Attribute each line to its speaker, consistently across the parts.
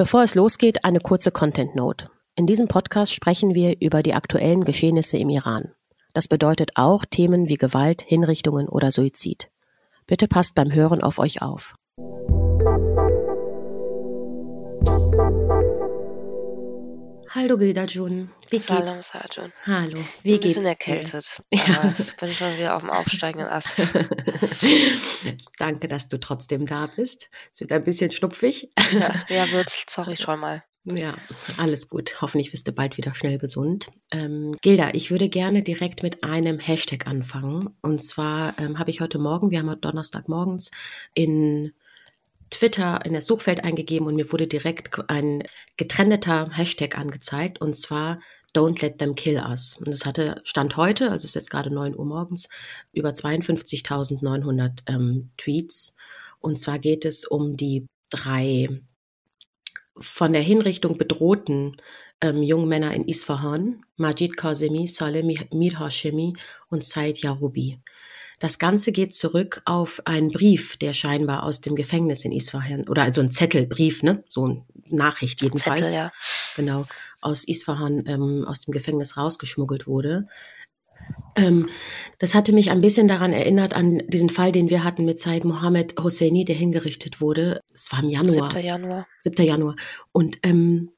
Speaker 1: Bevor es losgeht, eine kurze Content Note. In diesem Podcast sprechen wir über die aktuellen Geschehnisse im Iran. Das bedeutet auch Themen wie Gewalt, Hinrichtungen oder Suizid. Bitte passt beim Hören auf euch auf. Hallo Gilda
Speaker 2: Wie Salam geht's? Sarjun.
Speaker 1: Hallo.
Speaker 2: Wie Ein bisschen erkältet. Ja. ich bin schon wieder auf dem aufsteigenden Ast.
Speaker 1: Danke, dass du trotzdem da bist. Es wird ein bisschen schnupfig.
Speaker 2: Ja, ja wird's. Sorry schon mal.
Speaker 1: Ja, alles gut. Hoffentlich bist du bald wieder schnell gesund. Ähm, Gilda, ich würde gerne direkt mit einem Hashtag anfangen. Und zwar ähm, habe ich heute Morgen, wir haben heute Donnerstagmorgens, in Twitter in das Suchfeld eingegeben und mir wurde direkt ein getrendeter Hashtag angezeigt und zwar Don't let them kill us. Und das hatte Stand heute, also es ist jetzt gerade 9 Uhr morgens, über 52.900 ähm, Tweets. Und zwar geht es um die drei von der Hinrichtung bedrohten ähm, jungen Männer in Isfahan, Majid Kazemi, Saleh Mir Hashemi und Said Yarubi. Das Ganze geht zurück auf einen Brief, der scheinbar aus dem Gefängnis in Isfahan, oder also ein Zettelbrief, ne? So eine Nachricht jedenfalls. Zettel, ja. Genau, aus Isfahan, ähm, aus dem Gefängnis rausgeschmuggelt wurde. Ähm, das hatte mich ein bisschen daran erinnert an diesen Fall, den wir hatten mit Said Mohammed Hosseini, der hingerichtet wurde. Es war im Januar.
Speaker 2: 7. Januar.
Speaker 1: 7. Januar. Und ähm,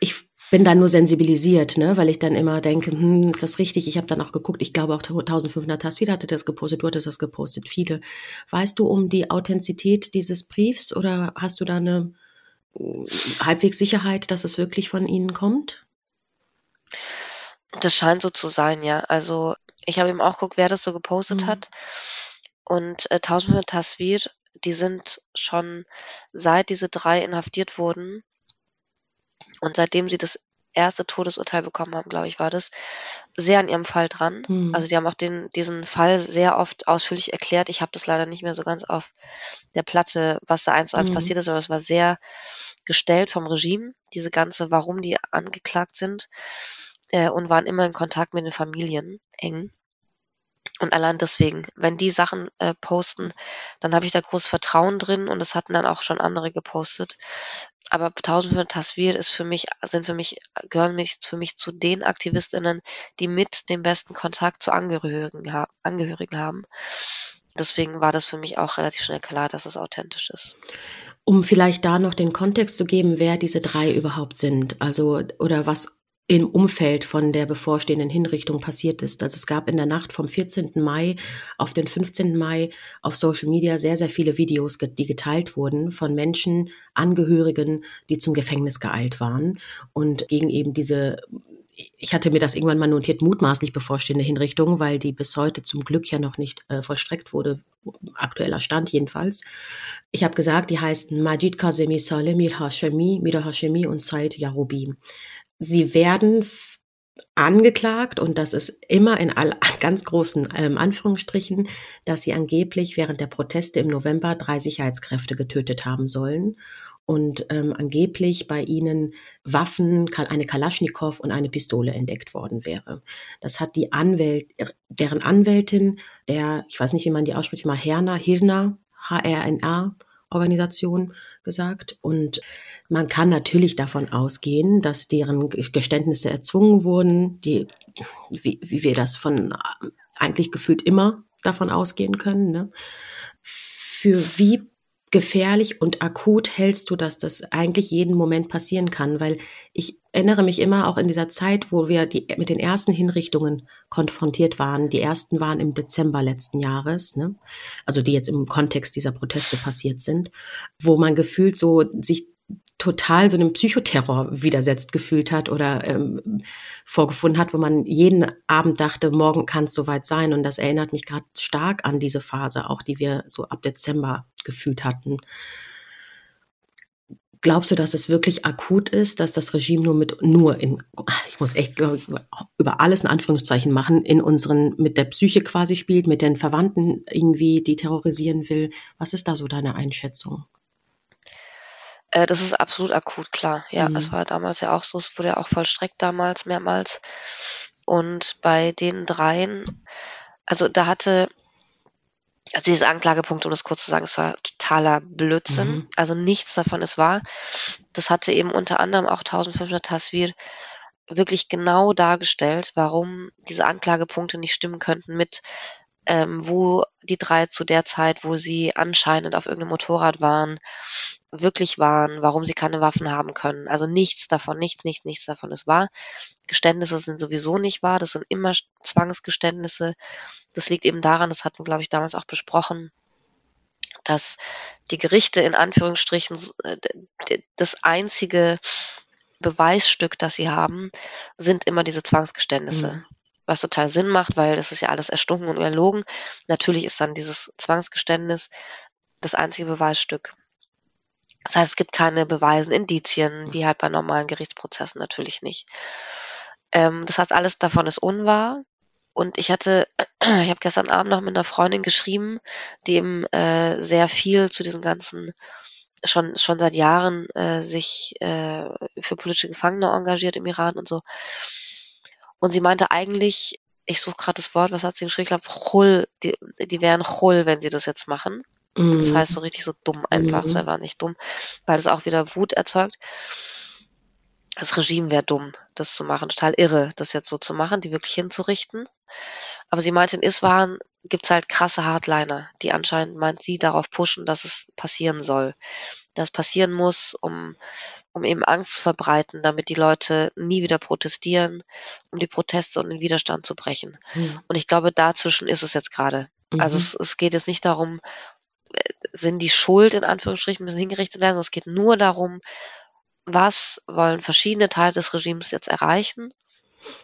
Speaker 1: ich bin dann nur sensibilisiert, ne, weil ich dann immer denke, hm, ist das richtig? Ich habe dann auch geguckt, ich glaube auch 1500 Taswir hatte das gepostet, du hattest das gepostet, viele. Weißt du um die Authentizität dieses Briefs oder hast du da eine halbwegs Sicherheit, dass es wirklich von ihnen kommt?
Speaker 2: Das scheint so zu sein, ja. Also ich habe eben auch geguckt, wer das so gepostet mhm. hat. Und äh, 1500 Taswir, die sind schon seit diese drei inhaftiert wurden, und seitdem sie das erste Todesurteil bekommen haben, glaube ich, war das, sehr an ihrem Fall dran. Mhm. Also die haben auch den, diesen Fall sehr oft ausführlich erklärt. Ich habe das leider nicht mehr so ganz auf der Platte, was da eins zu eins mhm. passiert ist, aber es war sehr gestellt vom Regime, diese ganze, warum die angeklagt sind äh, und waren immer in Kontakt mit den Familien eng. Und allein deswegen, wenn die Sachen äh, posten, dann habe ich da großes Vertrauen drin und das hatten dann auch schon andere gepostet. Aber 1500 Taswir ist für mich, sind für mich, gehören mich für mich zu den AktivistInnen, die mit dem besten Kontakt zu Angehörigen, ha Angehörigen haben. Deswegen war das für mich auch relativ schnell klar, dass es authentisch ist.
Speaker 1: Um vielleicht da noch den Kontext zu geben, wer diese drei überhaupt sind, also oder was im Umfeld von der bevorstehenden Hinrichtung passiert ist. Also es gab in der Nacht vom 14. Mai auf den 15. Mai auf Social Media sehr, sehr viele Videos, die geteilt wurden von Menschen, Angehörigen, die zum Gefängnis geeilt waren und gegen eben diese ich hatte mir das irgendwann mal notiert, mutmaßlich bevorstehende Hinrichtung, weil die bis heute zum Glück ja noch nicht äh, vollstreckt wurde, aktueller Stand jedenfalls. Ich habe gesagt, die heißen Majid Kazemi Saleh, Mir Hashemi, Mir Hashemi und Said Yarubi sie werden angeklagt und das ist immer in all, ganz großen ähm, Anführungsstrichen, dass sie angeblich während der Proteste im November drei Sicherheitskräfte getötet haben sollen und ähm, angeblich bei ihnen Waffen, eine Kalaschnikow und eine Pistole entdeckt worden wäre. Das hat die Anwält, deren Anwältin, der, ich weiß nicht, wie man die ausspricht, mal Herna, Hirna, H-R-N-A, Organisation gesagt. Und man kann natürlich davon ausgehen, dass deren Geständnisse erzwungen wurden, die, wie, wie wir das von eigentlich gefühlt immer davon ausgehen können. Ne? Für wie gefährlich und akut hältst du, dass das eigentlich jeden Moment passieren kann? Weil ich erinnere mich immer auch in dieser Zeit, wo wir die, mit den ersten Hinrichtungen konfrontiert waren. Die ersten waren im Dezember letzten Jahres, ne? also die jetzt im Kontext dieser Proteste passiert sind, wo man gefühlt so sich total so einem Psychoterror widersetzt gefühlt hat oder ähm, vorgefunden hat, wo man jeden Abend dachte, morgen kann es soweit sein. Und das erinnert mich gerade stark an diese Phase, auch die wir so ab Dezember gefühlt hatten. Glaubst du, dass es wirklich akut ist, dass das Regime nur mit, nur in, ich muss echt, glaube ich, über alles in Anführungszeichen machen, in unseren, mit der Psyche quasi spielt, mit den Verwandten irgendwie, die terrorisieren will? Was ist da so deine Einschätzung?
Speaker 2: Äh, das ist absolut akut, klar. Ja, mhm. es war damals ja auch so, es wurde ja auch vollstreckt damals mehrmals. Und bei den dreien, also da hatte also dieses Anklagepunkt, um das kurz zu sagen, ist war totaler Blödsinn.
Speaker 1: Mhm.
Speaker 2: Also nichts davon ist wahr. Das hatte eben unter anderem auch 1500 Tasvir wirklich genau dargestellt, warum diese Anklagepunkte nicht stimmen könnten mit, ähm, wo die drei zu der Zeit, wo sie anscheinend auf irgendeinem Motorrad waren, wirklich waren, warum sie keine Waffen haben können. Also nichts davon, nichts, nichts, nichts davon ist wahr. Geständnisse sind sowieso nicht wahr. Das sind immer Zwangsgeständnisse. Das liegt eben daran, das hatten wir, glaube ich, damals auch besprochen, dass die Gerichte in Anführungsstrichen äh, das einzige Beweisstück, das sie haben, sind immer diese Zwangsgeständnisse.
Speaker 1: Mhm.
Speaker 2: Was total Sinn macht, weil das ist ja alles erstunken und erlogen. Natürlich ist dann dieses Zwangsgeständnis das einzige Beweisstück. Das heißt, es gibt keine Beweisen, Indizien, wie halt bei normalen Gerichtsprozessen natürlich nicht. Ähm, das heißt, alles davon ist unwahr. Und ich hatte, ich habe gestern Abend noch mit einer Freundin geschrieben, die eben äh, sehr viel zu diesen ganzen schon schon seit Jahren äh, sich äh, für politische Gefangene engagiert im Iran und so. Und sie meinte eigentlich, ich suche gerade das Wort, was hat sie geschrieben? Ich glaube, Chul, die, die wären Chul, wenn sie das jetzt machen.
Speaker 1: Mhm.
Speaker 2: Das heißt so richtig so dumm einfach.
Speaker 1: Mhm.
Speaker 2: Das wäre nicht dumm, weil das auch wieder Wut erzeugt. Das Regime wäre dumm, das zu machen. Total irre, das jetzt so zu machen, die wirklich hinzurichten. Aber sie meinte, in Isfahan gibt's halt krasse Hardliner, die anscheinend, meint sie, darauf pushen, dass es passieren soll. Dass es passieren muss, um, um eben Angst zu verbreiten, damit die Leute nie wieder protestieren, um die Proteste und den Widerstand zu brechen.
Speaker 1: Mhm.
Speaker 2: Und ich glaube, dazwischen ist es jetzt gerade. Also
Speaker 1: Mhm.
Speaker 2: es, es geht jetzt nicht darum, sind die schuld in Anführungsstrichen, müssen hingerichtet werden, es geht nur darum, was wollen verschiedene Teile des Regimes jetzt erreichen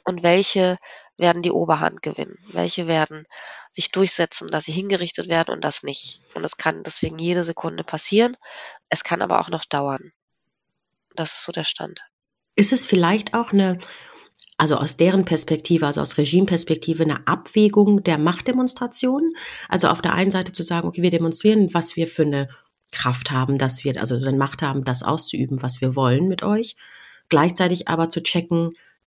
Speaker 2: und welche werden die Oberhand gewinnen, welche werden sich durchsetzen, dass sie hingerichtet werden und das nicht. Und es kann deswegen jede Sekunde passieren, es kann aber auch noch dauern. Das ist so der Stand.
Speaker 1: Ist es vielleicht auch eine, also aus deren Perspektive, also aus Regimeperspektive, eine Abwägung der Machtdemonstration? Also auf der einen Seite zu sagen, okay, wir demonstrieren, was wir für eine Kraft haben, dass wir, also eine Macht haben, das auszuüben, was wir wollen mit euch. Gleichzeitig aber zu checken,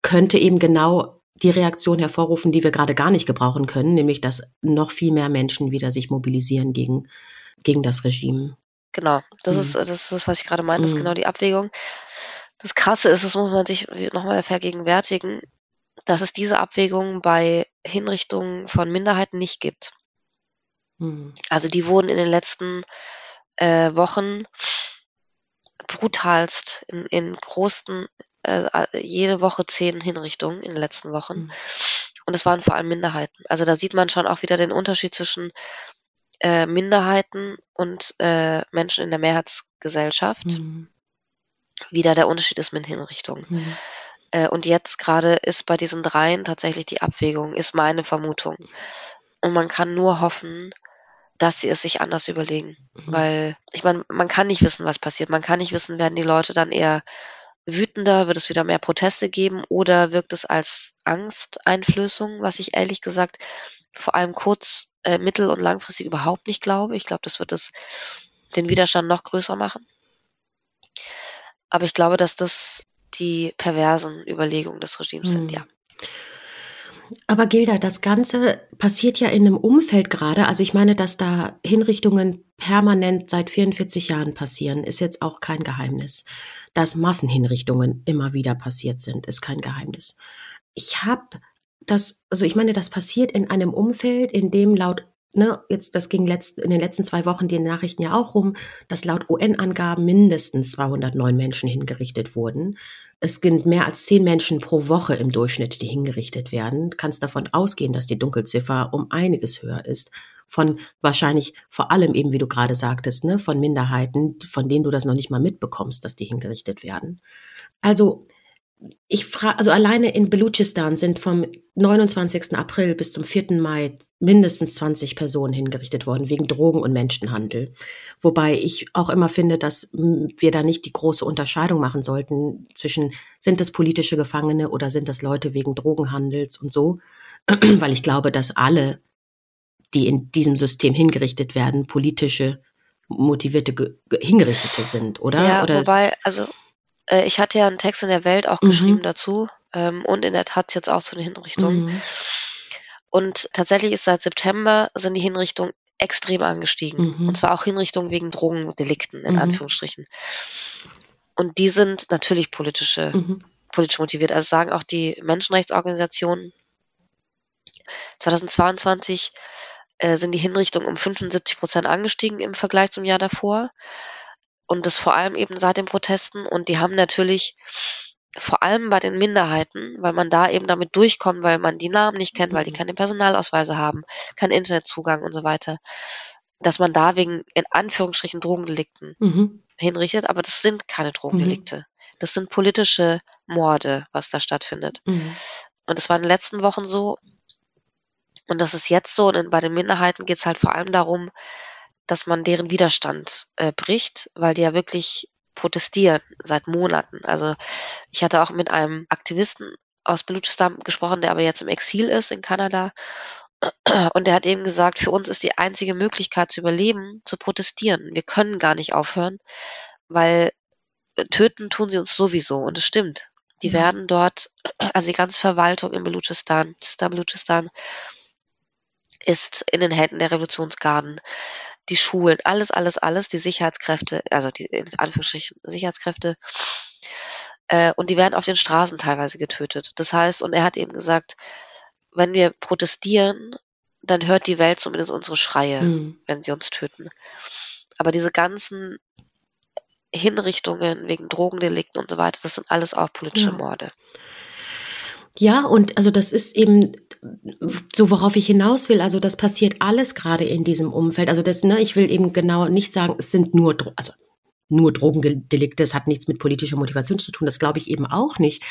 Speaker 1: könnte eben genau die Reaktion hervorrufen, die wir gerade gar nicht gebrauchen können, nämlich dass noch viel mehr Menschen wieder sich mobilisieren gegen, gegen das Regime.
Speaker 2: Genau, das
Speaker 1: Mhm.
Speaker 2: ist das, ist was ich gerade meinte, das ist
Speaker 1: Mhm.
Speaker 2: genau die Abwägung. Das Krasse ist, das muss man sich nochmal vergegenwärtigen, dass es diese Abwägung bei Hinrichtungen von Minderheiten nicht gibt.
Speaker 1: Mhm.
Speaker 2: Also die wurden in den letzten äh, Wochen brutalst in, in großen, äh, jede Woche zehn Hinrichtungen in den letzten Wochen.
Speaker 1: Mhm.
Speaker 2: Und es waren vor allem Minderheiten. Also da sieht man schon auch wieder den Unterschied zwischen äh, Minderheiten und äh, Menschen in der Mehrheitsgesellschaft.
Speaker 1: Mhm.
Speaker 2: Wieder der Unterschied ist mit Hinrichtungen.
Speaker 1: Mhm.
Speaker 2: Äh, und jetzt gerade ist bei diesen dreien tatsächlich die Abwägung, ist meine Vermutung. Und man kann nur hoffen, dass sie es sich anders überlegen.
Speaker 1: Mhm.
Speaker 2: Weil, ich meine, man kann nicht wissen, was passiert. Man kann nicht wissen, werden die Leute dann eher wütender, wird es wieder mehr Proteste geben oder wirkt es als Angsteinflößung, was ich ehrlich gesagt vor allem kurz, äh, mittel- und langfristig überhaupt nicht glaube. Ich glaube, das wird es den Widerstand noch größer machen. Aber ich glaube, dass das die perversen Überlegungen des Regimes
Speaker 1: Mhm.
Speaker 2: sind, ja.
Speaker 1: Aber Gilda, das Ganze passiert ja in einem Umfeld gerade. Also ich meine, dass da Hinrichtungen permanent seit 44 Jahren passieren, ist jetzt auch kein Geheimnis. Dass Massenhinrichtungen immer wieder passiert sind, ist kein Geheimnis. Ich habe das, also ich meine, das passiert in einem Umfeld, in dem laut Ne, jetzt, das ging letzt, in den letzten zwei Wochen die Nachrichten ja auch rum, dass laut UN-Angaben mindestens 209 Menschen hingerichtet wurden. Es sind mehr als zehn Menschen pro Woche im Durchschnitt, die hingerichtet werden. Du kannst davon ausgehen, dass die Dunkelziffer um einiges höher ist. Von wahrscheinlich vor allem eben, wie du gerade sagtest, ne, von Minderheiten, von denen du das noch nicht mal mitbekommst, dass die hingerichtet werden. Also, ich frage, also alleine in Belutschistan sind vom 29. April bis zum 4. Mai mindestens 20 Personen hingerichtet worden wegen Drogen- und Menschenhandel. Wobei ich auch immer finde, dass wir da nicht die große Unterscheidung machen sollten zwischen, sind es politische Gefangene oder sind das Leute wegen Drogenhandels und so. Weil ich glaube, dass alle, die in diesem System hingerichtet werden, politische motivierte Hingerichtete sind, oder?
Speaker 2: Ja,
Speaker 1: oder?
Speaker 2: wobei, also äh, ich hatte ja einen Text in der Welt auch
Speaker 1: Mhm.
Speaker 2: geschrieben dazu ähm, und in der Tat jetzt auch zu den Hinrichtungen.
Speaker 1: Mhm.
Speaker 2: Und tatsächlich ist seit September sind die Hinrichtungen extrem angestiegen.
Speaker 1: Mhm.
Speaker 2: Und zwar auch Hinrichtungen wegen Drogendelikten, in
Speaker 1: Mhm.
Speaker 2: Anführungsstrichen. Und die sind natürlich politische,
Speaker 1: Mhm.
Speaker 2: politisch motiviert. Also sagen auch die Menschenrechtsorganisationen, 2022 äh, sind die Hinrichtungen um 75 Prozent angestiegen im Vergleich zum Jahr davor. Und das vor allem eben seit den Protesten. Und die haben natürlich vor allem bei den Minderheiten, weil man da eben damit durchkommt, weil man die Namen nicht kennt, weil die
Speaker 1: Mhm.
Speaker 2: keine Personalausweise haben, keinen Internetzugang und so weiter, dass man da wegen in Anführungsstrichen Drogendelikten
Speaker 1: Mhm.
Speaker 2: hinrichtet, aber das sind keine Drogendelikte. Das sind politische Morde, was da stattfindet.
Speaker 1: Mhm.
Speaker 2: Und das war in den letzten Wochen so. Und das ist jetzt so. Und bei den Minderheiten geht es halt vor allem darum, dass man deren Widerstand äh, bricht, weil die ja wirklich protestieren seit Monaten. Also ich hatte auch mit einem Aktivisten aus Balochistan gesprochen, der aber jetzt im Exil ist in Kanada. Und der hat eben gesagt, für uns ist die einzige Möglichkeit zu überleben, zu protestieren. Wir können gar nicht aufhören, weil äh, töten tun sie uns sowieso. Und es stimmt. Die
Speaker 1: Ja.
Speaker 2: werden dort, also die ganze Verwaltung in Balochistan, Sistan Balochistan, ist in den Händen der Revolutionsgarden. Die Schulen, alles, alles, alles, die Sicherheitskräfte, also die in Anführungsstrichen Sicherheitskräfte, äh, und die werden auf den Straßen teilweise getötet. Das heißt, und er hat eben gesagt, wenn wir protestieren, dann hört die Welt zumindest unsere Schreie,
Speaker 1: Mhm.
Speaker 2: wenn sie uns töten. Aber diese ganzen Hinrichtungen wegen Drogendelikten und so weiter, das sind alles auch politische
Speaker 1: Ja.
Speaker 2: Morde.
Speaker 1: Ja, und also das ist eben so, worauf ich hinaus will. Also das passiert alles gerade in diesem Umfeld. Also das, ne, ich will eben genau nicht sagen, es sind nur, Dro also nur Drogendelikte, es hat nichts mit politischer Motivation zu tun, das glaube ich eben auch nicht.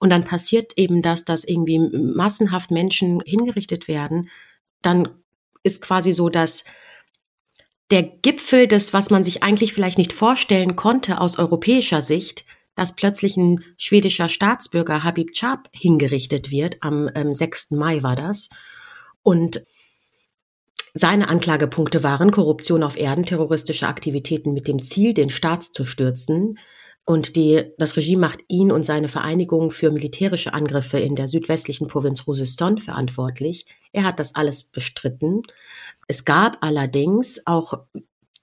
Speaker 1: Und dann passiert eben das, dass irgendwie massenhaft Menschen hingerichtet werden. Dann ist quasi so, dass der Gipfel des, was man sich eigentlich vielleicht nicht vorstellen konnte aus europäischer Sicht, dass plötzlich ein schwedischer Staatsbürger Habib Chab hingerichtet wird. Am ähm, 6. Mai war das. Und seine Anklagepunkte waren Korruption auf Erden, terroristische Aktivitäten mit dem Ziel, den Staat zu stürzen. Und die, das Regime macht ihn und seine Vereinigung für militärische Angriffe in der südwestlichen Provinz Rosiston verantwortlich. Er hat das alles bestritten. Es gab allerdings auch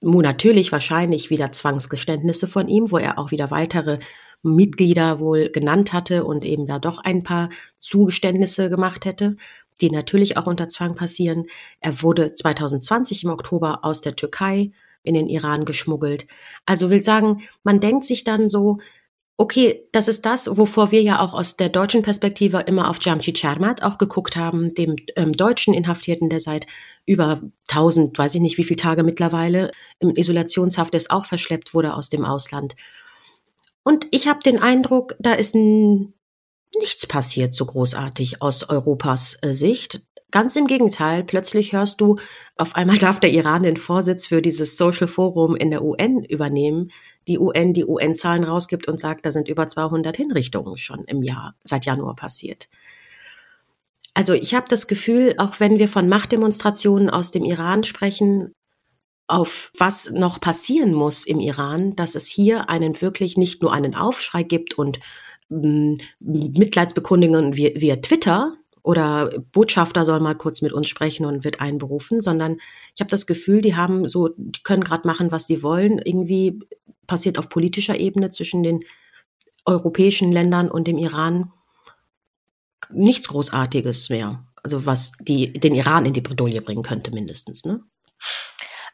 Speaker 1: natürlich wahrscheinlich wieder Zwangsgeständnisse von ihm, wo er auch wieder weitere Mitglieder wohl genannt hatte und eben da doch ein paar Zugeständnisse gemacht hätte, die natürlich auch unter Zwang passieren. Er wurde 2020 im Oktober aus der Türkei in den Iran geschmuggelt. Also will sagen, man denkt sich dann so, okay, das ist das, wovor wir ja auch aus der deutschen Perspektive immer auf Jamshid Sharmat auch geguckt haben, dem ähm, deutschen Inhaftierten, der seit über 1000, weiß ich nicht wie viele Tage mittlerweile im Isolationshaft ist, auch verschleppt wurde aus dem Ausland. Und ich habe den Eindruck, da ist nichts passiert so großartig aus Europas äh, Sicht. Ganz im Gegenteil, plötzlich hörst du, auf einmal darf der Iran den Vorsitz für dieses Social Forum in der UN übernehmen. Die UN die UN-Zahlen rausgibt und sagt, da sind über 200 Hinrichtungen schon im Jahr, seit Januar passiert. Also ich habe das Gefühl, auch wenn wir von Machtdemonstrationen aus dem Iran sprechen, auf was noch passieren muss im Iran, dass es hier einen wirklich nicht nur einen Aufschrei gibt und mm, Mitleidsbekundungen via, via Twitter oder Botschafter soll mal kurz mit uns sprechen und wird einberufen, sondern ich habe das Gefühl, die haben so, die können gerade machen, was die wollen. Irgendwie passiert auf politischer Ebene zwischen den europäischen Ländern und dem Iran nichts Großartiges mehr. Also was die, den Iran in die Bredouille bringen könnte, mindestens. Ne?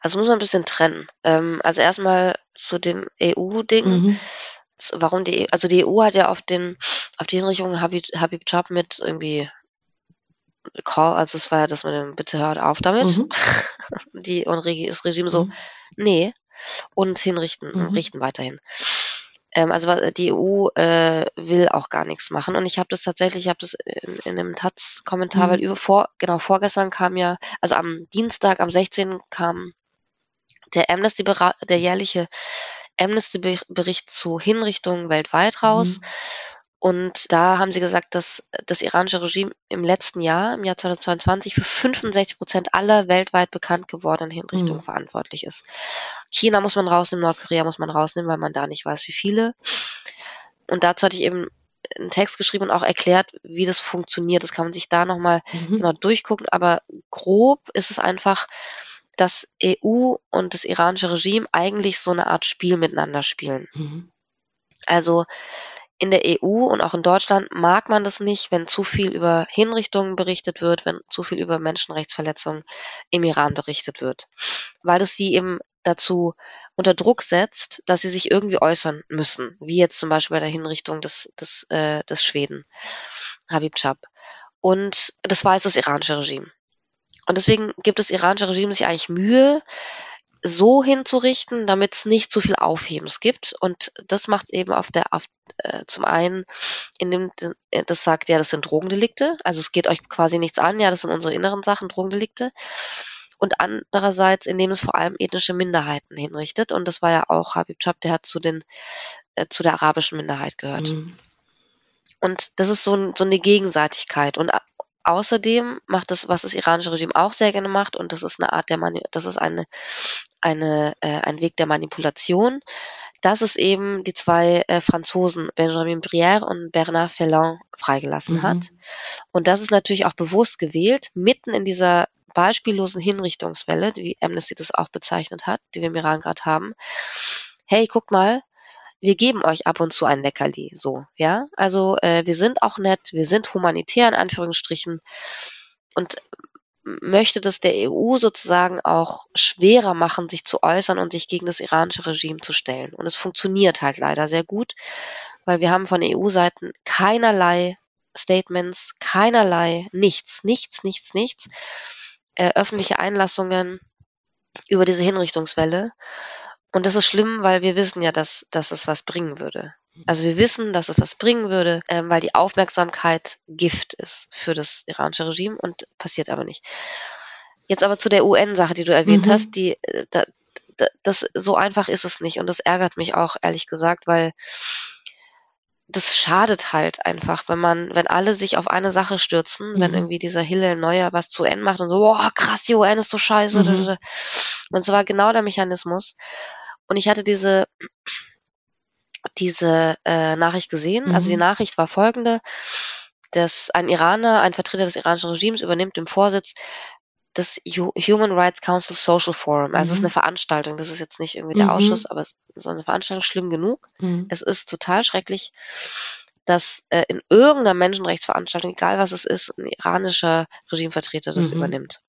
Speaker 2: Also muss man ein bisschen trennen. Ähm, also erstmal zu dem EU-Ding.
Speaker 1: Mhm.
Speaker 2: Warum die, EU also die EU hat ja auf den, auf die Hinrichtung Habib, Habib Chab mit irgendwie Call, also es war ja, dass man dann bitte hört auf damit.
Speaker 1: Mhm.
Speaker 2: Die und das Regime so,
Speaker 1: Mhm.
Speaker 2: nee, und hinrichten,
Speaker 1: Mhm.
Speaker 2: richten weiterhin. Ähm, also die EU äh, will auch gar nichts machen. Und ich habe das tatsächlich, ich habe das in, in einem Taz-Kommentar,
Speaker 1: Mhm.
Speaker 2: weil über vor, genau vorgestern kam ja, also am Dienstag, am 16. kam der Amnesty der jährliche Amnesty-Bericht zu Hinrichtungen weltweit raus. Und da haben sie gesagt, dass das iranische Regime im letzten Jahr, im Jahr 2022, für 65 Prozent aller weltweit bekannt gewordenen Hinrichtungen
Speaker 1: Mhm.
Speaker 2: verantwortlich ist. China muss man rausnehmen, Nordkorea muss man rausnehmen, weil man da nicht weiß, wie viele. Und dazu hatte ich eben einen Text geschrieben und auch erklärt, wie das funktioniert. Das kann man sich da nochmal
Speaker 1: Mhm.
Speaker 2: genau durchgucken. Aber grob ist es einfach, dass EU und das iranische Regime eigentlich so eine Art Spiel miteinander spielen.
Speaker 1: Mhm.
Speaker 2: Also in der EU und auch in Deutschland mag man das nicht, wenn zu viel über Hinrichtungen berichtet wird, wenn zu viel über Menschenrechtsverletzungen im Iran berichtet wird, weil es sie eben dazu unter Druck setzt, dass sie sich irgendwie äußern müssen, wie jetzt zum Beispiel bei der Hinrichtung des, des, äh, des Schweden, Habib Chab. Und das weiß das iranische Regime. Und deswegen gibt das iranische Regime sich eigentlich Mühe, so hinzurichten, damit es nicht zu viel Aufhebens gibt. Und das macht es eben auf der, auf, äh, zum einen, indem äh, das sagt, ja, das sind Drogendelikte, also es geht euch quasi nichts an, ja, das sind unsere inneren Sachen, Drogendelikte. Und andererseits, indem es vor allem ethnische Minderheiten hinrichtet. Und das war ja auch Habib Chab, der hat zu den, äh, zu der arabischen Minderheit gehört.
Speaker 1: Mhm.
Speaker 2: Und das ist so, so eine Gegenseitigkeit. Und Außerdem macht das, was das iranische Regime auch sehr gerne macht, und das ist eine Art der Mani das ist eine, eine, äh, ein Weg der Manipulation, dass es eben die zwei äh, Franzosen, Benjamin Brière und Bernard Ferland, freigelassen
Speaker 1: Mhm.
Speaker 2: hat. Und das ist natürlich auch bewusst gewählt, mitten in dieser beispiellosen Hinrichtungswelle, wie Amnesty das auch bezeichnet hat, die wir im Iran gerade haben. Hey, guck mal, wir geben euch ab und zu ein Leckerli, so, ja. Also äh, wir sind auch nett, wir sind humanitär in Anführungsstrichen und möchte das der EU sozusagen auch schwerer machen, sich zu äußern und sich gegen das iranische Regime zu stellen. Und es funktioniert halt leider sehr gut, weil wir haben von EU-Seiten keinerlei Statements, keinerlei nichts, nichts, nichts, nichts, äh, öffentliche Einlassungen über diese Hinrichtungswelle. Und das ist schlimm, weil wir wissen ja, dass, dass es was bringen würde. Also wir wissen, dass es was bringen würde, ähm, weil die Aufmerksamkeit Gift ist für das iranische Regime und passiert aber nicht. Jetzt aber zu der UN-Sache, die du erwähnt
Speaker 1: Mhm.
Speaker 2: hast, die, äh, da, da, das so einfach ist es nicht und das ärgert mich auch ehrlich gesagt, weil das schadet halt einfach, wenn man, wenn alle sich auf eine Sache stürzen, wenn
Speaker 1: Mhm.
Speaker 2: irgendwie dieser Hillel Neuer was zu UN macht und so, boah, krass, die UN ist so scheiße.
Speaker 1: Mhm.
Speaker 2: Und so war genau der Mechanismus. Und ich hatte diese, diese äh, Nachricht gesehen. Also die
Speaker 1: Mhm.
Speaker 2: Nachricht war folgende, dass ein Iraner, ein Vertreter des iranischen Regimes übernimmt den Vorsitz des Hu- Human Rights Council Social Forum. Also es ist
Speaker 1: Mhm.
Speaker 2: eine Veranstaltung, das ist jetzt nicht irgendwie der
Speaker 1: Mhm.
Speaker 2: Ausschuss, aber es ist so eine Veranstaltung schlimm genug.
Speaker 1: Mhm.
Speaker 2: Es ist total schrecklich, dass äh, in irgendeiner Menschenrechtsveranstaltung, egal was es ist, ein iranischer Regimevertreter das
Speaker 1: Mhm.
Speaker 2: übernimmt.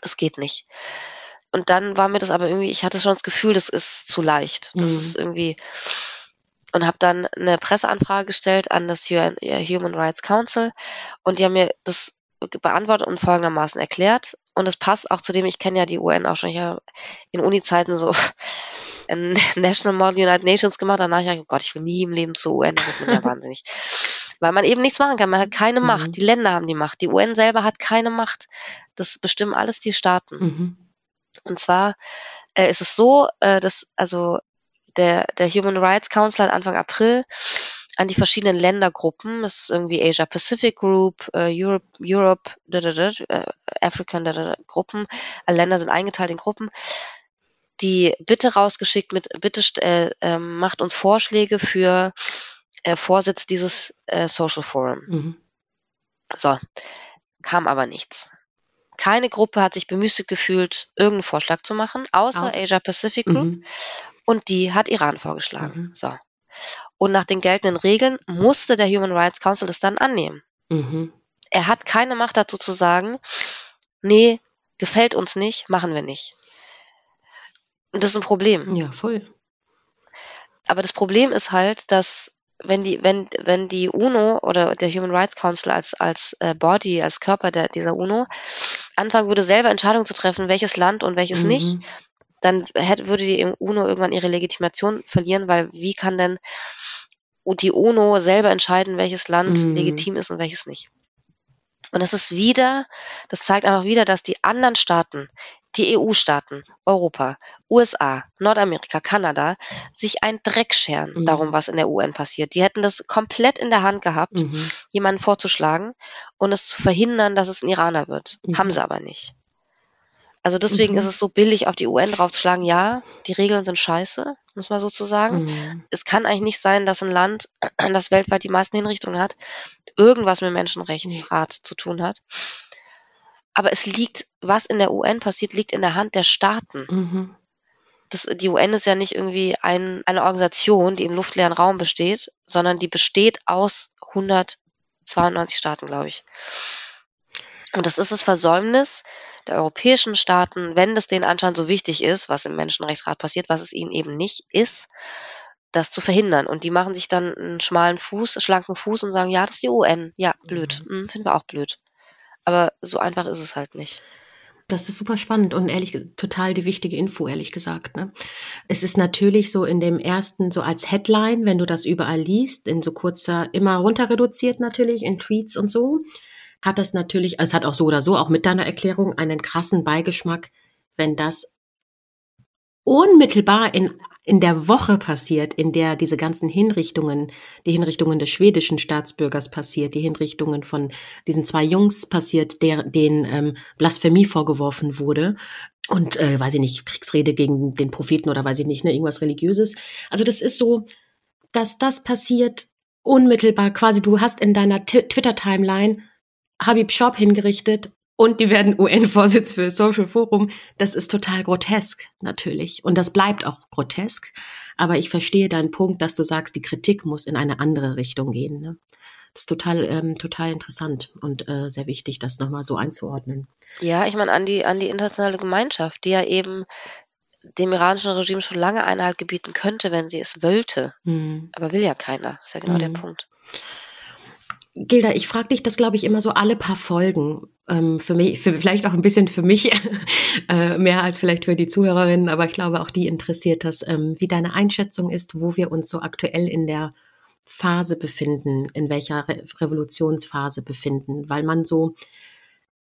Speaker 2: Das geht nicht. Und dann war mir das aber irgendwie, ich hatte schon das Gefühl, das ist zu leicht. Das
Speaker 1: Mhm.
Speaker 2: ist irgendwie und habe dann eine Presseanfrage gestellt an das Human Rights Council und die haben mir das beantwortet und folgendermaßen erklärt. Und es passt auch zu dem, ich kenne ja die UN auch schon. Ich habe in Uni-Zeiten so ein National Model United Nations gemacht. Danach ich oh Gott, ich will nie im Leben zur UN, da wird man ja wahnsinnig. Weil man eben nichts machen kann. Man hat keine
Speaker 1: Mhm.
Speaker 2: Macht. Die Länder haben die Macht. Die UN selber hat keine Macht. Das bestimmen alles die Staaten.
Speaker 1: Mhm.
Speaker 2: Und zwar äh, ist es so, äh, dass also der, der Human Rights Council hat Anfang April an die verschiedenen Ländergruppen, das ist irgendwie Asia Pacific Group, äh, Europe, Europe, da, da, da, äh, African da, da, Gruppen, alle Länder sind eingeteilt in Gruppen, die Bitte rausgeschickt mit, bitte äh, ähm, macht uns Vorschläge für äh, Vorsitz dieses äh, Social Forum.
Speaker 1: Mhm.
Speaker 2: So, kam aber nichts. Keine Gruppe hat sich bemüßigt gefühlt, irgendeinen Vorschlag zu machen, außer
Speaker 1: Außer-
Speaker 2: Asia Pacific Group.
Speaker 1: Mhm.
Speaker 2: Und die hat Iran vorgeschlagen.
Speaker 1: Mhm.
Speaker 2: So. Und nach den geltenden Regeln musste der Human Rights Council das dann annehmen.
Speaker 1: Mhm.
Speaker 2: Er hat keine Macht dazu zu sagen, nee, gefällt uns nicht, machen wir nicht. Und das ist ein Problem.
Speaker 1: Ja, voll.
Speaker 2: Aber das Problem ist halt, dass wenn die, wenn, wenn die UNO oder der Human Rights Council als, als äh, Body, als Körper der, dieser UNO anfangen würde, selber Entscheidungen zu treffen, welches Land und welches nicht,
Speaker 1: Mhm.
Speaker 2: dann hätte, würde die UNO irgendwann ihre Legitimation verlieren, weil wie kann denn die UNO selber entscheiden, welches Land
Speaker 1: Mhm.
Speaker 2: legitim ist und welches nicht? Und das ist wieder, das zeigt einfach wieder, dass die anderen Staaten, die EU-Staaten, Europa, USA, Nordamerika, Kanada, sich ein Dreck scheren
Speaker 1: Mhm.
Speaker 2: darum, was in der UN passiert. Die hätten das komplett in der Hand gehabt,
Speaker 1: Mhm.
Speaker 2: jemanden vorzuschlagen und es zu verhindern, dass es ein Iraner wird.
Speaker 1: Mhm.
Speaker 2: Haben sie aber nicht. Also deswegen
Speaker 1: Mhm.
Speaker 2: ist es so billig, auf die UN draufzuschlagen, ja, die Regeln sind scheiße, muss man sozusagen.
Speaker 1: Mhm.
Speaker 2: Es kann eigentlich nicht sein, dass ein Land, das weltweit die meisten Hinrichtungen hat, irgendwas mit dem Menschenrechtsrat zu tun hat. Aber es liegt, was in der UN passiert, liegt in der Hand der Staaten.
Speaker 1: Mhm.
Speaker 2: Das, die UN ist ja nicht irgendwie ein, eine Organisation, die im luftleeren Raum besteht, sondern die besteht aus 192 Staaten, glaube ich. Und das ist das Versäumnis der europäischen Staaten, wenn das denen anscheinend so wichtig ist, was im Menschenrechtsrat passiert, was es ihnen eben nicht ist, das zu verhindern. Und die machen sich dann einen schmalen Fuß, schlanken Fuß und sagen, ja, das ist die UN. Ja, blöd.
Speaker 1: Mhm.
Speaker 2: Hm, finden wir auch blöd. Aber so einfach ist es halt nicht.
Speaker 1: Das ist super spannend und ehrlich total die wichtige Info, ehrlich gesagt. Ne? Es ist natürlich so in dem ersten, so als Headline, wenn du das überall liest, in so kurzer, immer runter reduziert natürlich, in Tweets und so, hat das natürlich, es hat auch so oder so, auch mit deiner Erklärung, einen krassen Beigeschmack, wenn das unmittelbar in in der Woche passiert, in der diese ganzen Hinrichtungen, die Hinrichtungen des schwedischen Staatsbürgers passiert, die Hinrichtungen von diesen zwei Jungs passiert, der, denen ähm, Blasphemie vorgeworfen wurde und, äh, weiß ich nicht, Kriegsrede gegen den Propheten oder weiß ich nicht, ne, irgendwas Religiöses. Also das ist so, dass das passiert unmittelbar, quasi du hast in deiner Twitter-Timeline Habib Shop hingerichtet und die werden UN-Vorsitz für Social Forum. Das ist total grotesk, natürlich. Und das bleibt auch grotesk. Aber ich verstehe deinen Punkt, dass du sagst, die Kritik muss in eine andere Richtung gehen. Ne? Das ist total, ähm, total interessant und äh, sehr wichtig, das nochmal so einzuordnen.
Speaker 2: Ja, ich meine, an die, an die internationale Gemeinschaft, die ja eben dem iranischen Regime schon lange Einhalt gebieten könnte, wenn sie es wollte.
Speaker 1: Mhm.
Speaker 2: Aber will ja keiner. Ist ja genau
Speaker 1: Mhm.
Speaker 2: der Punkt.
Speaker 1: Gilda, ich frage dich das, glaube ich, immer so alle paar Folgen. Ähm, für mich, für, vielleicht auch ein bisschen für mich, äh, mehr als vielleicht für die Zuhörerinnen, aber ich glaube, auch die interessiert das, ähm, wie deine Einschätzung ist, wo wir uns so aktuell in der Phase befinden, in welcher Re Revolutionsphase befinden, weil man so,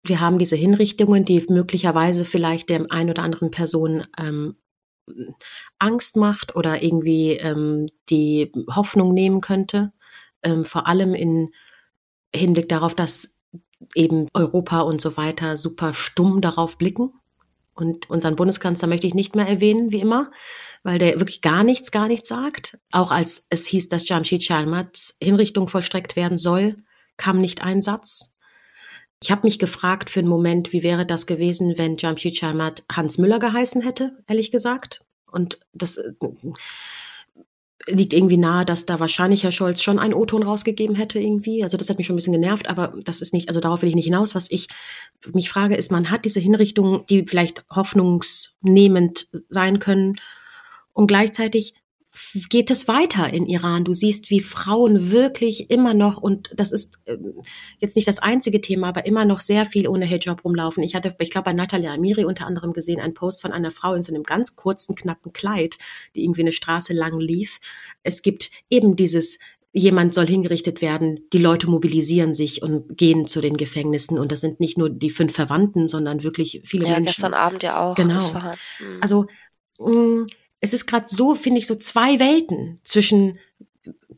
Speaker 1: wir haben diese Hinrichtungen, die möglicherweise vielleicht der ein oder anderen Person ähm, Angst macht oder irgendwie ähm, die Hoffnung nehmen könnte, ähm, vor allem in Hinblick darauf, dass eben Europa und so weiter super stumm darauf blicken. Und unseren Bundeskanzler möchte ich nicht mehr erwähnen, wie immer, weil der wirklich gar nichts, gar nichts sagt. Auch als es hieß, dass Jamshid Sharmats Hinrichtung vollstreckt werden soll, kam nicht ein Satz. Ich habe mich gefragt für einen Moment, wie wäre das gewesen, wenn Jamshid Sharmat Hans Müller geheißen hätte, ehrlich gesagt. Und das äh, liegt irgendwie nahe, dass da wahrscheinlich Herr Scholz schon einen O-Ton rausgegeben hätte irgendwie. Also das hat mich schon ein bisschen genervt, aber das ist nicht, also darauf will ich nicht hinaus. Was ich mich frage, ist, man hat diese Hinrichtungen, die vielleicht hoffnungsnehmend sein können und gleichzeitig geht es weiter in Iran. Du siehst, wie Frauen wirklich immer noch, und das ist ähm, jetzt nicht das einzige Thema, aber immer noch sehr viel ohne Hijab rumlaufen. Ich hatte, ich glaube, bei Natalia Amiri unter anderem gesehen, einen Post von einer Frau in so einem ganz kurzen, knappen Kleid, die irgendwie eine Straße lang lief. Es gibt eben dieses, jemand soll hingerichtet werden, die Leute mobilisieren sich und gehen zu den Gefängnissen. Und das sind nicht nur die fünf Verwandten, sondern wirklich viele
Speaker 2: Ja,
Speaker 1: Menschen.
Speaker 2: gestern Abend ja auch.
Speaker 1: Genau.
Speaker 2: Mhm.
Speaker 1: Also mh, es ist gerade so, finde ich, so zwei Welten zwischen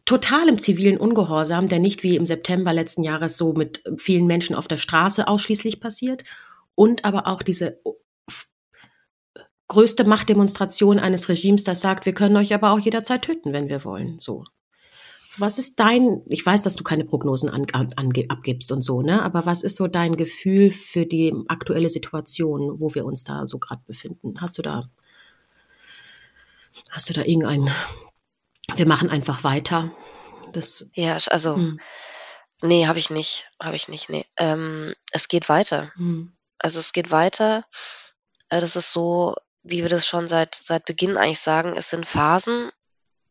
Speaker 1: totalem zivilen Ungehorsam, der nicht wie im September letzten Jahres so mit vielen Menschen auf der Straße ausschließlich passiert, und aber auch diese größte Machtdemonstration eines Regimes, das sagt, wir können euch aber auch jederzeit töten, wenn wir wollen. So. Was ist dein, ich weiß, dass du keine Prognosen an, an, abgibst und so, ne? Aber was ist so dein Gefühl für die aktuelle Situation, wo wir uns da so gerade befinden? Hast du da, hast du da irgendein, wir machen einfach weiter? Das,
Speaker 2: ja, also,
Speaker 1: hm,
Speaker 2: nee, habe ich nicht. Habe ich nicht, nee. Ähm, es geht weiter.
Speaker 1: hm,
Speaker 2: Also es geht weiter. Äh, Das ist so, wie wir das schon seit, seit Beginn eigentlich sagen, es sind Phasen.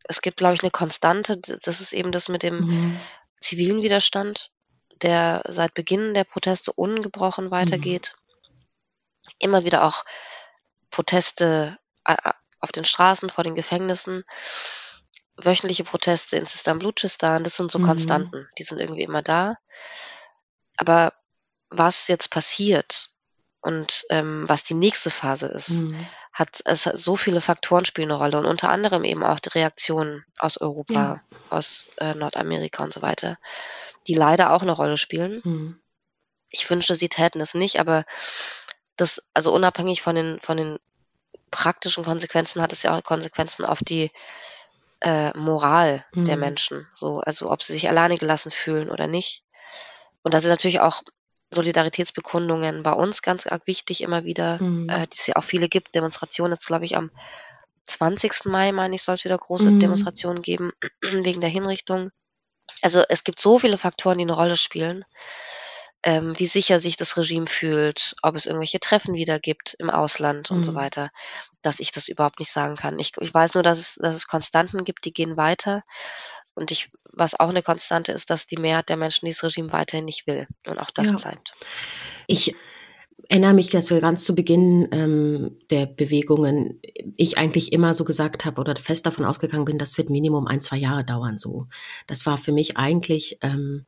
Speaker 2: Es gibt, glaube ich, eine Konstante. Das ist eben das mit dem
Speaker 1: mhm,
Speaker 2: zivilen Widerstand, der seit Beginn der Proteste ungebrochen weitergeht. Immer wieder auch Proteste auf den Straßen, vor den Gefängnissen, wöchentliche Proteste in Sistan Blutschistan, das sind so
Speaker 1: Mhm.
Speaker 2: Konstanten, die sind irgendwie immer da. Aber was jetzt passiert und ähm, was die nächste Phase ist,
Speaker 1: mhm.
Speaker 2: hat es hat so viele Faktoren spielen eine Rolle und unter anderem eben auch die Reaktionen aus Europa,
Speaker 1: Ja.
Speaker 2: aus äh, Nordamerika und so weiter, die leider auch eine Rolle spielen.
Speaker 1: Mhm.
Speaker 2: Ich wünschte, sie täten es nicht, aber das, also unabhängig von den, von den praktischen Konsequenzen, hat es ja auch Konsequenzen auf die äh, Moral der
Speaker 1: Mhm.
Speaker 2: Menschen. So, also ob sie sich alleine gelassen fühlen oder nicht. Und da sind natürlich auch Solidaritätsbekundungen bei uns ganz arg wichtig immer wieder,
Speaker 1: Mhm.
Speaker 2: äh, die es ja auch viele gibt. Demonstrationen jetzt, glaube ich, am 20. Mai, meine ich, soll es wieder große
Speaker 1: Mhm.
Speaker 2: Demonstrationen geben wegen der Hinrichtung. Also es gibt so viele Faktoren, die eine Rolle spielen, ähm, wie sicher sich das Regime fühlt, ob es irgendwelche Treffen wieder gibt im Ausland und so
Speaker 1: Mhm.
Speaker 2: weiter, dass ich das überhaupt nicht sagen kann. Ich, ich weiß nur, dass es, dass es Konstanten gibt, die gehen weiter. Und ich, was auch eine Konstante ist, dass die Mehrheit der Menschen dieses Regime weiterhin nicht will. Und auch das
Speaker 1: Ja.
Speaker 2: bleibt.
Speaker 1: Ich erinnere mich, dass wir ganz zu Beginn ähm, der Bewegungen ich eigentlich immer so gesagt habe oder fest davon ausgegangen bin, das wird Minimum ein, zwei Jahre dauern so. Das war für mich eigentlich ähm,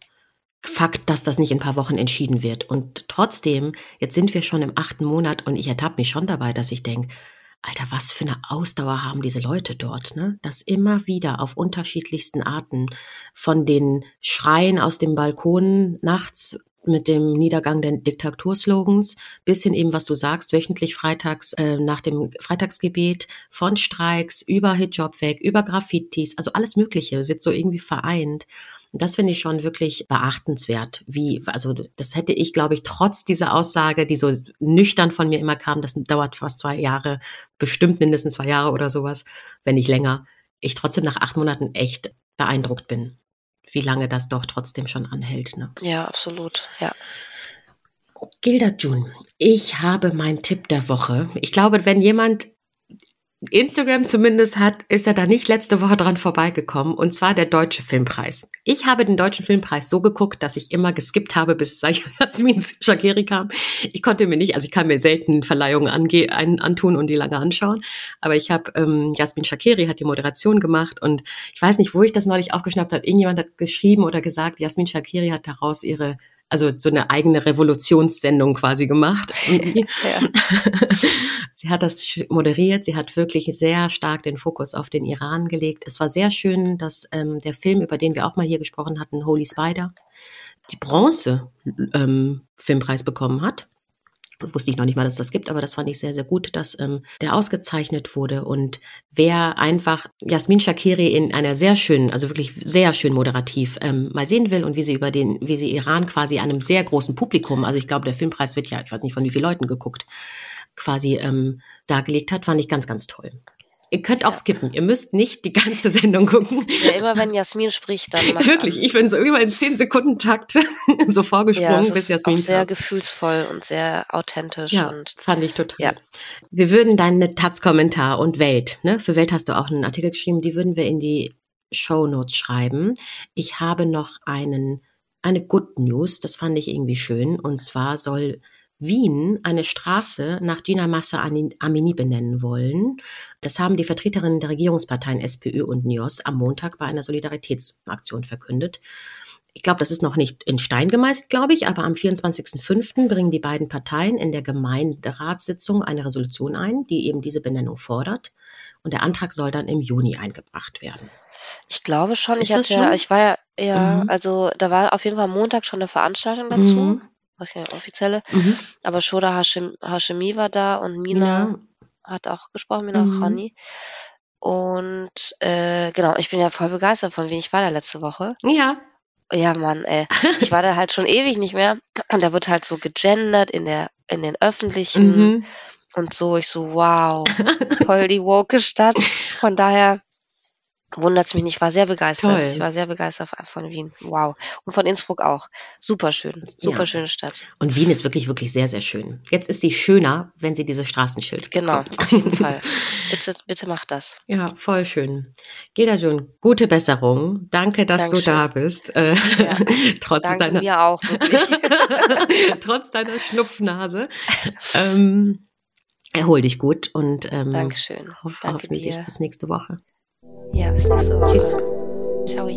Speaker 1: Fakt, dass das nicht in ein paar Wochen entschieden wird. Und trotzdem, jetzt sind wir schon im achten Monat und ich ertappe mich schon dabei, dass ich denke, Alter, was für eine Ausdauer haben diese Leute dort, ne? Das immer wieder auf unterschiedlichsten Arten von den Schreien aus dem Balkon nachts mit dem Niedergang der Diktaturslogans bis hin eben, was du sagst, wöchentlich freitags äh, nach dem Freitagsgebet von Streiks über Hijab weg, über Graffitis, also alles Mögliche wird so irgendwie vereint. Und das finde ich schon wirklich beachtenswert. Wie, also das hätte ich, glaube ich, trotz dieser Aussage, die so nüchtern von mir immer kam, das dauert fast zwei Jahre, bestimmt mindestens zwei Jahre oder sowas, wenn nicht länger, ich trotzdem nach acht Monaten echt beeindruckt bin, wie lange das doch trotzdem schon anhält. Ne?
Speaker 2: Ja, absolut. Ja.
Speaker 1: Gilda June, ich habe meinen Tipp der Woche. Ich glaube, wenn jemand Instagram zumindest hat, ist er da nicht letzte Woche dran vorbeigekommen, und zwar der Deutsche Filmpreis. Ich habe den Deutschen Filmpreis so geguckt, dass ich immer geskippt habe, bis Jasmin Shakiri kam. Ich konnte mir nicht, also ich kann mir selten Verleihungen ange ein, antun und die lange anschauen, aber ich habe, ähm, Jasmin Shakiri hat die Moderation gemacht und ich weiß nicht, wo ich das neulich aufgeschnappt habe, irgendjemand hat geschrieben oder gesagt, Jasmin Shakiri hat daraus ihre also so eine eigene Revolutionssendung quasi gemacht. sie hat das moderiert, sie hat wirklich sehr stark den Fokus auf den Iran gelegt. Es war sehr schön, dass ähm, der Film, über den wir auch mal hier gesprochen hatten, Holy Spider, die Bronze ähm, Filmpreis bekommen hat. Wusste ich noch nicht mal, dass das gibt, aber das fand ich sehr, sehr gut, dass ähm, der ausgezeichnet wurde. Und wer einfach Jasmin Shakiri in einer sehr schönen, also wirklich sehr schön moderativ ähm, mal sehen will und wie sie über den, wie sie Iran quasi einem sehr großen Publikum, also ich glaube, der Filmpreis wird ja, ich weiß nicht von wie vielen Leuten geguckt, quasi ähm, dargelegt hat, fand ich ganz, ganz toll. Ihr könnt auch skippen. Ihr müsst nicht die ganze Sendung gucken.
Speaker 2: Ja, immer wenn Jasmin spricht, dann macht
Speaker 1: Wirklich,
Speaker 2: an.
Speaker 1: ich bin so immer in 10 Sekunden Takt so vorgesprungen,
Speaker 2: ja,
Speaker 1: bis Jasmin
Speaker 2: auch sehr
Speaker 1: kam.
Speaker 2: gefühlsvoll und sehr authentisch
Speaker 1: Ja,
Speaker 2: und
Speaker 1: fand ich total.
Speaker 2: Ja.
Speaker 1: Wir würden deine Taz-Kommentar und Welt, ne? Für Welt hast du auch einen Artikel geschrieben, die würden wir in die Show Notes schreiben. Ich habe noch einen, eine Good News, das fand ich irgendwie schön. Und zwar soll Wien eine Straße nach Gina Massa Amini benennen wollen. Das haben die Vertreterinnen der Regierungsparteien SPÖ und NIOS am Montag bei einer Solidaritätsaktion verkündet. Ich glaube, das ist noch nicht in Stein gemeißelt, glaube ich, aber am 24.05. bringen die beiden Parteien in der Gemeinderatssitzung eine Resolution ein, die eben diese Benennung fordert. Und der Antrag soll dann im Juni eingebracht werden.
Speaker 2: ich glaube schon,
Speaker 1: Ist
Speaker 2: ich hatte ja,
Speaker 1: schon?
Speaker 2: ich war ja, ja,
Speaker 1: Mhm.
Speaker 2: also da war auf jeden Fall am Montag schon eine Veranstaltung dazu,
Speaker 1: Mhm.
Speaker 2: Was ja offizielle,
Speaker 1: Mhm.
Speaker 2: aber Shoda Hashim, Hashemi war da und Mina,
Speaker 1: Mina,
Speaker 2: hat auch gesprochen, Mina
Speaker 1: Mhm.
Speaker 2: Khani. Und äh, genau, ich bin ja voll begeistert von Wien. Ich war da letzte Woche.
Speaker 1: ja,
Speaker 2: Ja, Mann, ey. Ich war da halt schon ewig nicht mehr. Und da wird halt so gegendert in der, in den öffentlichen
Speaker 1: mhm.
Speaker 2: und so. Ich so, wow, voll die woke Stadt. Von daher wundert's mich nicht. Ich war sehr begeistert.
Speaker 1: Toll.
Speaker 2: Ich war sehr begeistert von Wien. Wow. Und von Innsbruck auch. Super schön. Super
Speaker 1: Ja.
Speaker 2: schöne Stadt.
Speaker 1: Und Wien ist wirklich, wirklich sehr, sehr schön. Jetzt ist sie schöner, wenn sie dieses Straßenschild
Speaker 2: Genau,
Speaker 1: bekommt.
Speaker 2: auf jeden Fall. Bitte, bitte mach das.
Speaker 1: Ja, voll schön. Gilda Jun, gute Besserung. Danke, dass
Speaker 2: Dankeschön.
Speaker 1: du da bist. Äh,
Speaker 2: Ja.
Speaker 1: trotz
Speaker 2: Danke
Speaker 1: deiner
Speaker 2: mir auch,
Speaker 1: trotz deiner Schnupfnase. Ähm, erhol dich gut und ähm,
Speaker 2: Dankeschön.
Speaker 1: hoff,
Speaker 2: Danke
Speaker 1: hoffentlich
Speaker 2: dir.
Speaker 1: bis nächste Woche.
Speaker 2: Ja, bis nächste Woche.
Speaker 1: Tschüss.
Speaker 2: Ciao.